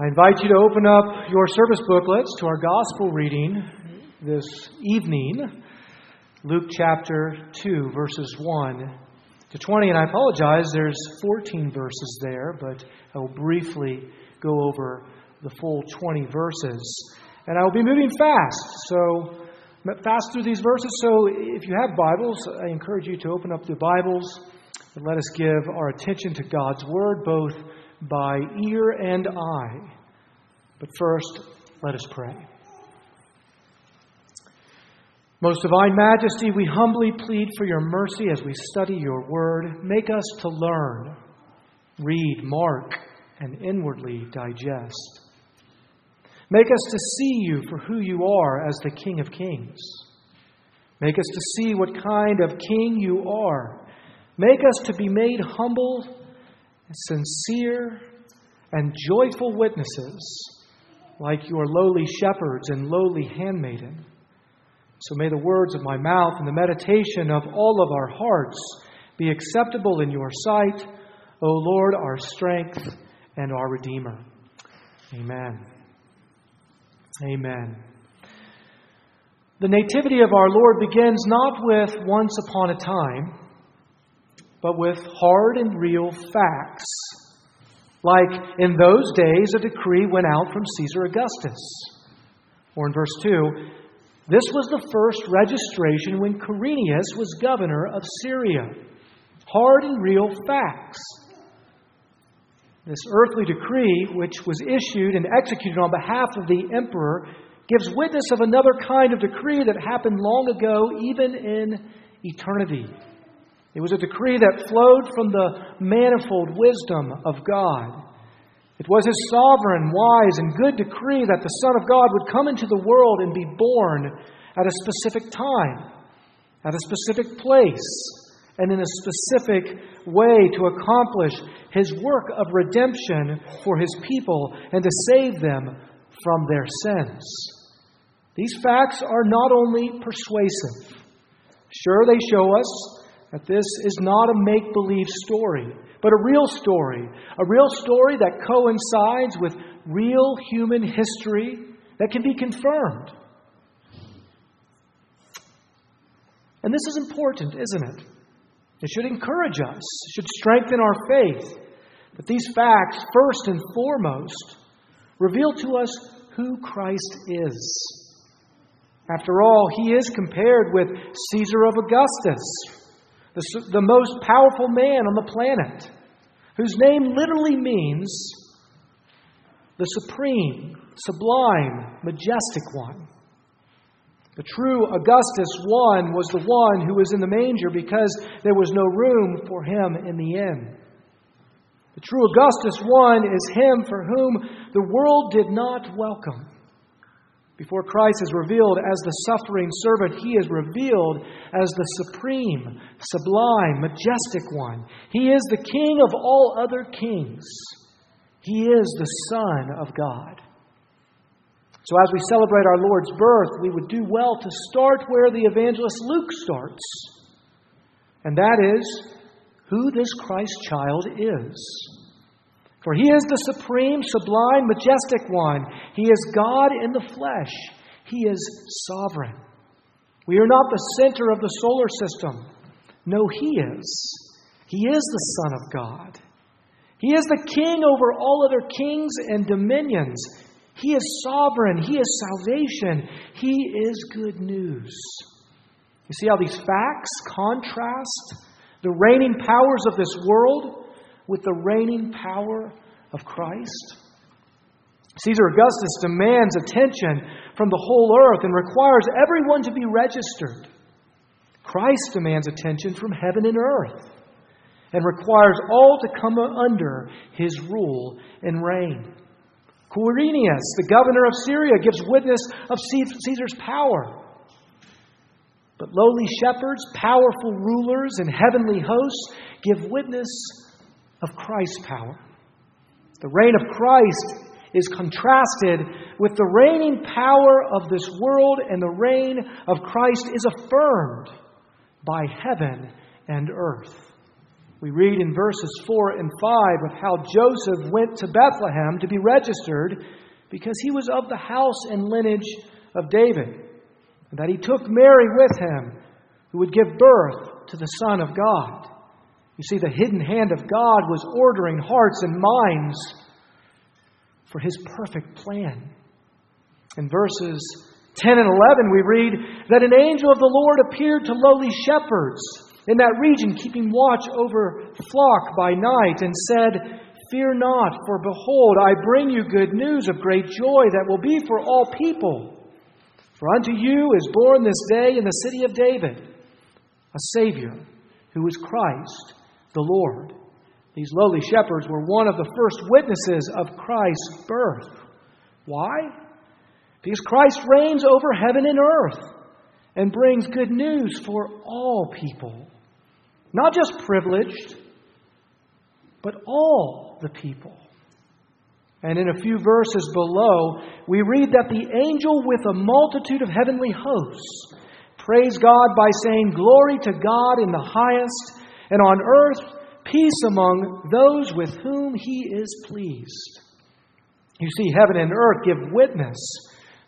I invite you to open up your service booklets to our gospel reading this evening, Luke chapter 2, verses 1 to 20. And I apologize, there's 14 verses there, but I will briefly go over the full 20 verses. And I will be moving fast, so fast through these verses. So if you have Bibles, I encourage you to open up the Bibles and let us give our attention to God's Word, both by ear and eye. But first, let us pray. Most divine majesty, we humbly plead for your mercy as we study your word. Make us to learn, read, mark, and inwardly digest. Make us to see you for who you are as the King of Kings. Make us to see what kind of King you are. Make us to be made humble, sincere, and joyful witnesses like your lowly shepherds and lowly handmaiden. So may the words of my mouth and the meditation of all of our hearts be acceptable in your sight, O Lord, our strength and our Redeemer. Amen. Amen. The nativity of our Lord begins not with once upon a time, but with hard and real facts like in those days, a decree went out from Caesar Augustus. Or in verse 2, this was the first registration when Quirinius was governor of Syria. Hard and real facts. This earthly decree, which was issued and executed on behalf of the emperor, gives witness of another kind of decree that happened long ago, even in eternity. It was a decree that flowed from the manifold wisdom of God. It was his sovereign, wise, and good decree that the Son of God would come into the world and be born at a specific time, at a specific place, and in a specific way to accomplish his work of redemption for his people and to save them from their sins. These facts are not only persuasive, sure, they show us that this is not a make believe story, but a real story. A real story that coincides with real human history that can be confirmed. And this is important, isn't it? It should encourage us, it should strengthen our faith. That these facts, first and foremost, reveal to us who Christ is. After all, he is compared with Caesar of Augustus, the, the most powerful man on the planet, whose name literally means the supreme, sublime, majestic one. The true Augustus one was the one who was in the manger because there was no room for him in the inn. The true Augustus one is him for whom the world did not welcome. Before Christ is revealed as the suffering servant, he is revealed as the supreme, sublime, majestic one. He is the king of all other kings. He is the Son of God. So, as we celebrate our Lord's birth, we would do well to start where the evangelist Luke starts, and that is who this Christ child is. For he is the supreme, sublime, majestic one. He is God in the flesh. He is sovereign. We are not the center of the solar system. No, he is. He is the Son of God. He is the king over all other kings and dominions. He is sovereign. He is salvation. He is good news. You see how these facts contrast the reigning powers of this world with the reigning power of Christ? Caesar Augustus demands attention from the whole earth and requires everyone to be registered. Christ demands attention from heaven and earth and requires all to come under his rule and reign. Quirinius, the governor of Syria, gives witness of Caesar's power. But lowly shepherds, powerful rulers, and heavenly hosts give witness of Christ's power. The reign of Christ is contrasted with the reigning power of this world, and the reign of Christ is affirmed by heaven and earth. We read in verses 4 and 5 of how Joseph went to Bethlehem to be registered because he was of the house and lineage of David, and that he took Mary with him, who would give birth to the Son of God. You see, the hidden hand of God was ordering hearts and minds for his perfect plan. In verses 10 and 11, we read that an angel of the Lord appeared to lowly shepherds in that region, keeping watch over flock by night, and said, Fear not, for behold, I bring you good news of great joy that will be for all people. For unto you is born this day in the city of David a Savior, who is Christ the Lord. These lowly shepherds were one of the first witnesses of Christ's birth. Why? Because Christ reigns over heaven and earth and brings good news for all people. Not just privileged, but all the people. And in a few verses below, we read that the angel with a multitude of heavenly hosts praised God by saying, Glory to God in the highest, and on earth peace among those with whom he is pleased. You see, heaven and earth give witness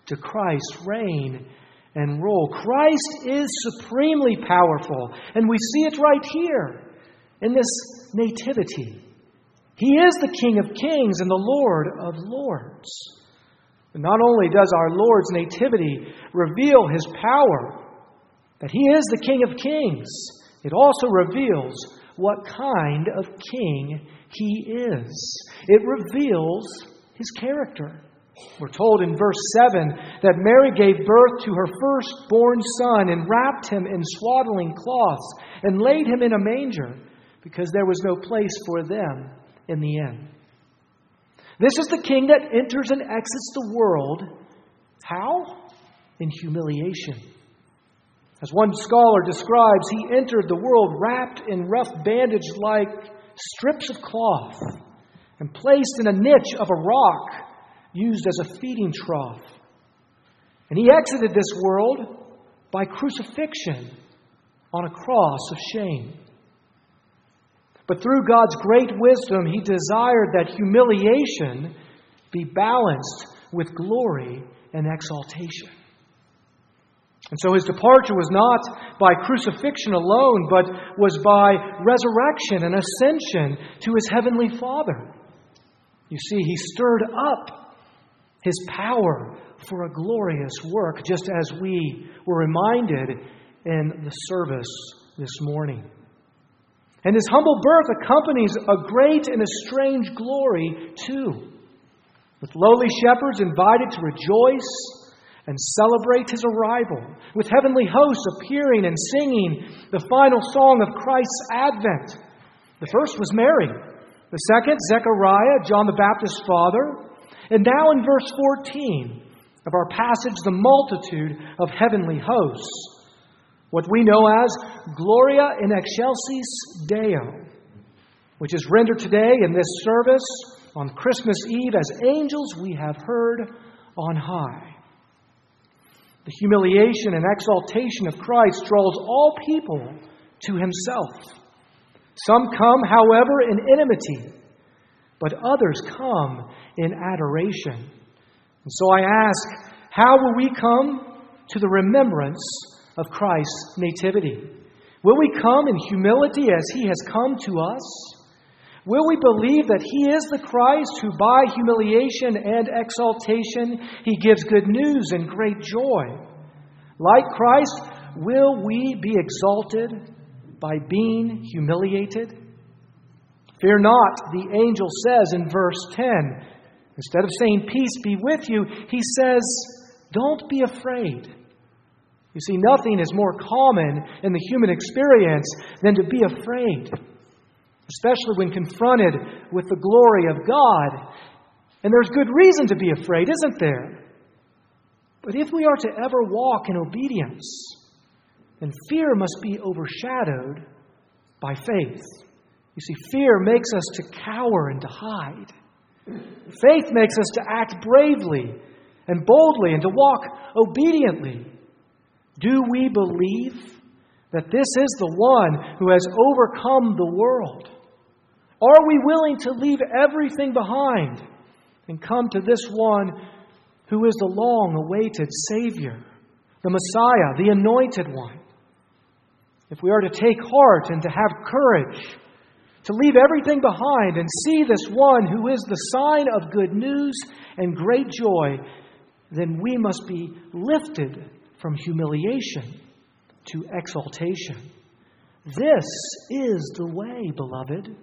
to Christ's reign and rule. Christ is supremely powerful, and we see it right here in this nativity. He is the King of kings and the Lord of lords. Not only does our Lord's nativity reveal his power, that he is the King of kings, it also reveals what kind of king he is. It reveals his character. We're told in verse 7 that Mary gave birth to her firstborn son and wrapped him in swaddling cloths and laid him in a manger because there was no place for them in the inn. This is the king that enters and exits the world. How? In humiliation. As one scholar describes, he entered the world wrapped in rough bandage like strips of cloth and placed in a niche of a rock used as a feeding trough. And he exited this world by crucifixion on a cross of shame. But through God's great wisdom, he desired that humiliation be balanced with glory and exaltation. And so his departure was not by crucifixion alone, but was by resurrection and ascension to his heavenly Father. You see, he stirred up his power for a glorious work, just as we were reminded in the service this morning. And his humble birth accompanies a great and a strange glory, too, with lowly shepherds invited to rejoice and celebrate his arrival, with heavenly hosts appearing and singing the final song of Christ's advent. The first was Mary, the second, Zechariah, John the Baptist's father, and now in verse 14 of our passage, the multitude of heavenly hosts, what we know as Gloria in Excelsis Deo, which is rendered today in this service on Christmas Eve as angels we have heard on high. The humiliation and exaltation of Christ draws all people to himself. Some come, however, in enmity, but others come in adoration. And so I ask, how will we come to the remembrance of Christ's nativity? Will we come in humility as he has come to us? Will we believe that He is the Christ who, by humiliation and exaltation, He gives good news and great joy? Like Christ, will we be exalted by being humiliated? Fear not, the angel says in verse 10. Instead of saying, Peace be with you, he says, Don't be afraid. You see, nothing is more common in the human experience than to be afraid especially when confronted with the glory of God. And there's good reason to be afraid, isn't there? But if we are to ever walk in obedience, then fear must be overshadowed by faith. You see, fear makes us to cower and to hide. Faith makes us to act bravely and boldly and to walk obediently. Do we believe that this is the one who has overcome the world? Are we willing to leave everything behind and come to this one who is the long awaited Savior, the Messiah, the Anointed One? If we are to take heart and to have courage, to leave everything behind and see this one who is the sign of good news and great joy, then we must be lifted from humiliation to exaltation. This is the way, beloved.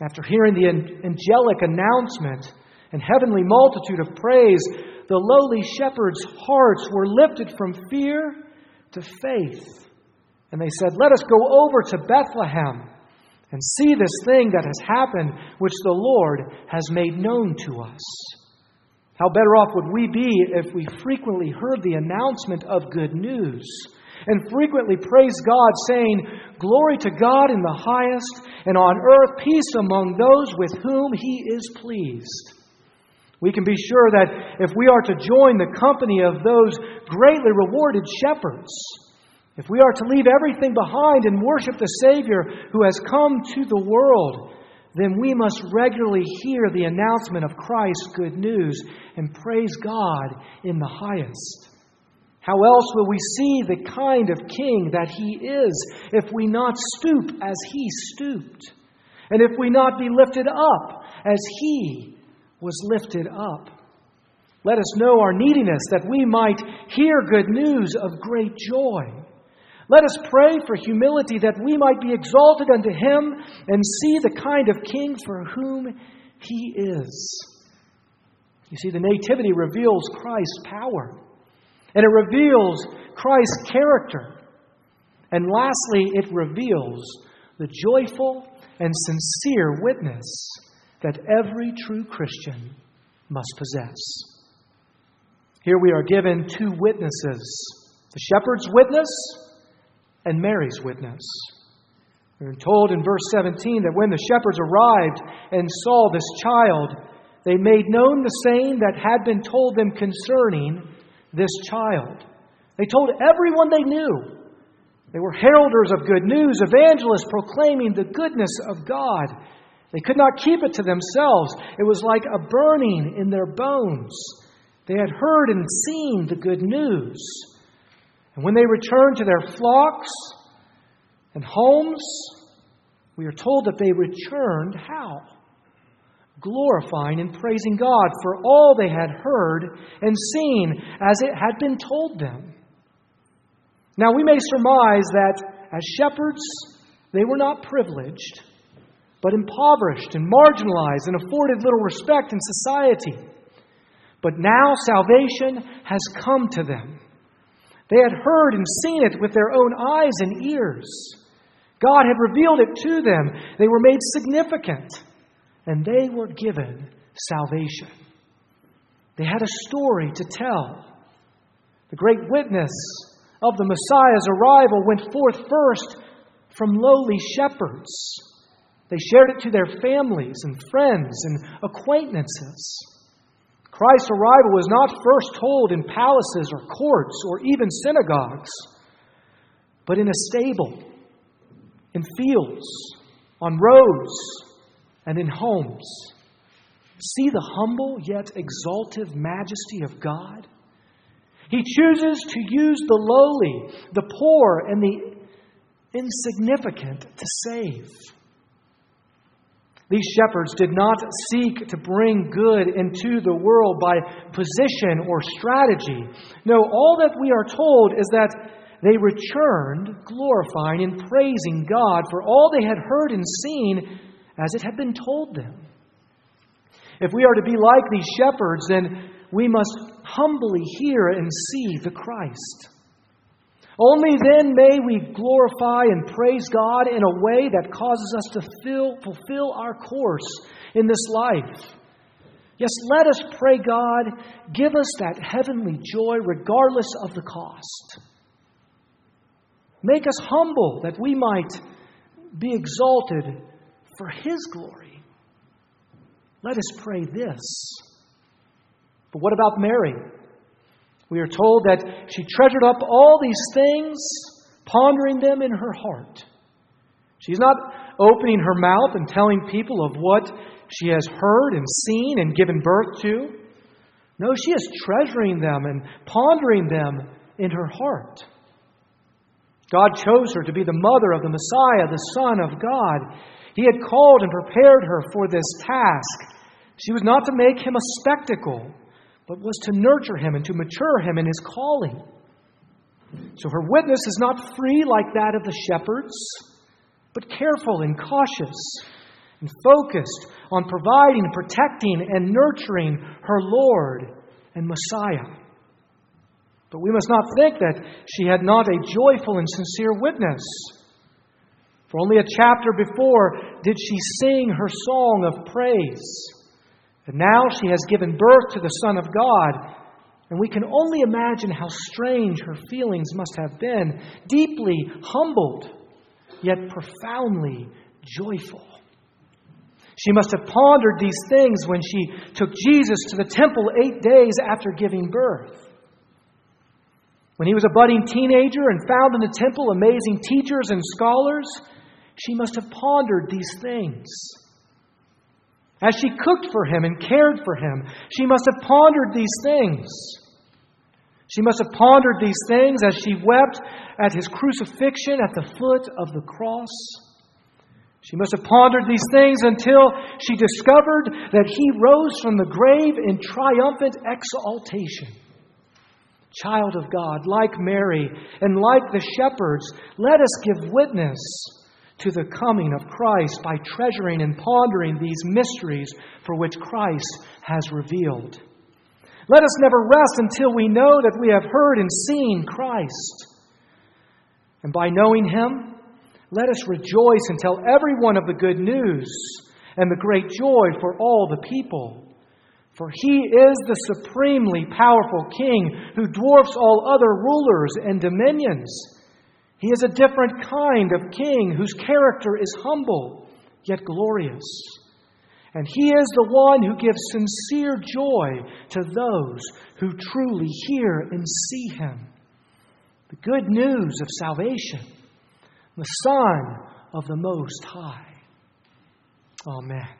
After hearing the angelic announcement and heavenly multitude of praise, the lowly shepherds' hearts were lifted from fear to faith. And they said, Let us go over to Bethlehem and see this thing that has happened, which the Lord has made known to us. How better off would we be if we frequently heard the announcement of good news and frequently praise God, saying, Glory to God in the highest, and on earth peace among those with whom He is pleased. We can be sure that if we are to join the company of those greatly rewarded shepherds, if we are to leave everything behind and worship the Savior who has come to the world, then we must regularly hear the announcement of Christ's good news and praise God in the highest. How else will we see the kind of king that he is if we not stoop as he stooped? And if we not be lifted up as he was lifted up? Let us know our neediness that we might hear good news of great joy. Let us pray for humility that we might be exalted unto him and see the kind of king for whom he is. You see, the Nativity reveals Christ's power, and it reveals Christ's character. And lastly, it reveals the joyful and sincere witness that every true Christian must possess. Here we are given two witnesses the shepherd's witness and Mary's witness. We're told in verse 17 that when the shepherds arrived and saw this child, they made known the saying that had been told them concerning this child. They told everyone they knew. They were heralders of good news, evangelists proclaiming the goodness of God. They could not keep it to themselves. It was like a burning in their bones. They had heard and seen the good news. And when they returned to their flocks and homes, we are told that they returned how? Glorifying and praising God for all they had heard and seen as it had been told them. Now, we may surmise that as shepherds, they were not privileged, but impoverished and marginalized and afforded little respect in society. But now salvation has come to them. They had heard and seen it with their own eyes and ears. God had revealed it to them. They were made significant, and they were given salvation. They had a story to tell. The great witness of the Messiah's arrival went forth first from lowly shepherds. They shared it to their families and friends and acquaintances. Christ's arrival was not first told in palaces or courts or even synagogues, but in a stable, in fields, on roads, and in homes. See the humble yet exalted majesty of God? He chooses to use the lowly, the poor, and the insignificant to save. These shepherds did not seek to bring good into the world by position or strategy. No, all that we are told is that they returned glorifying and praising God for all they had heard and seen as it had been told them. If we are to be like these shepherds, then we must humbly hear and see the Christ. Only then may we glorify and praise God in a way that causes us to fill, fulfill our course in this life. Yes, let us pray, God, give us that heavenly joy regardless of the cost. Make us humble that we might be exalted for His glory. Let us pray this. But what about Mary? We are told that she treasured up all these things, pondering them in her heart. She's not opening her mouth and telling people of what she has heard and seen and given birth to. No, she is treasuring them and pondering them in her heart. God chose her to be the mother of the Messiah, the Son of God. He had called and prepared her for this task. She was not to make him a spectacle, but was to nurture him and to mature him in his calling. So her witness is not free like that of the shepherds, but careful and cautious and focused on providing, protecting, and nurturing her Lord and Messiah. But we must not think that she had not a joyful and sincere witness. For only a chapter before did she sing her song of praise. And now she has given birth to the Son of God. And we can only imagine how strange her feelings must have been deeply humbled, yet profoundly joyful. She must have pondered these things when she took Jesus to the temple eight days after giving birth. When he was a budding teenager and found in the temple amazing teachers and scholars, she must have pondered these things. As she cooked for him and cared for him, she must have pondered these things. She must have pondered these things as she wept at his crucifixion at the foot of the cross. She must have pondered these things until she discovered that he rose from the grave in triumphant exaltation. Child of God, like Mary and like the shepherds, let us give witness to the coming of Christ by treasuring and pondering these mysteries for which Christ has revealed. Let us never rest until we know that we have heard and seen Christ. And by knowing Him, let us rejoice and tell everyone of the good news and the great joy for all the people. For he is the supremely powerful king who dwarfs all other rulers and dominions. He is a different kind of king whose character is humble yet glorious. And he is the one who gives sincere joy to those who truly hear and see him. The good news of salvation the Son of the Most High. Amen.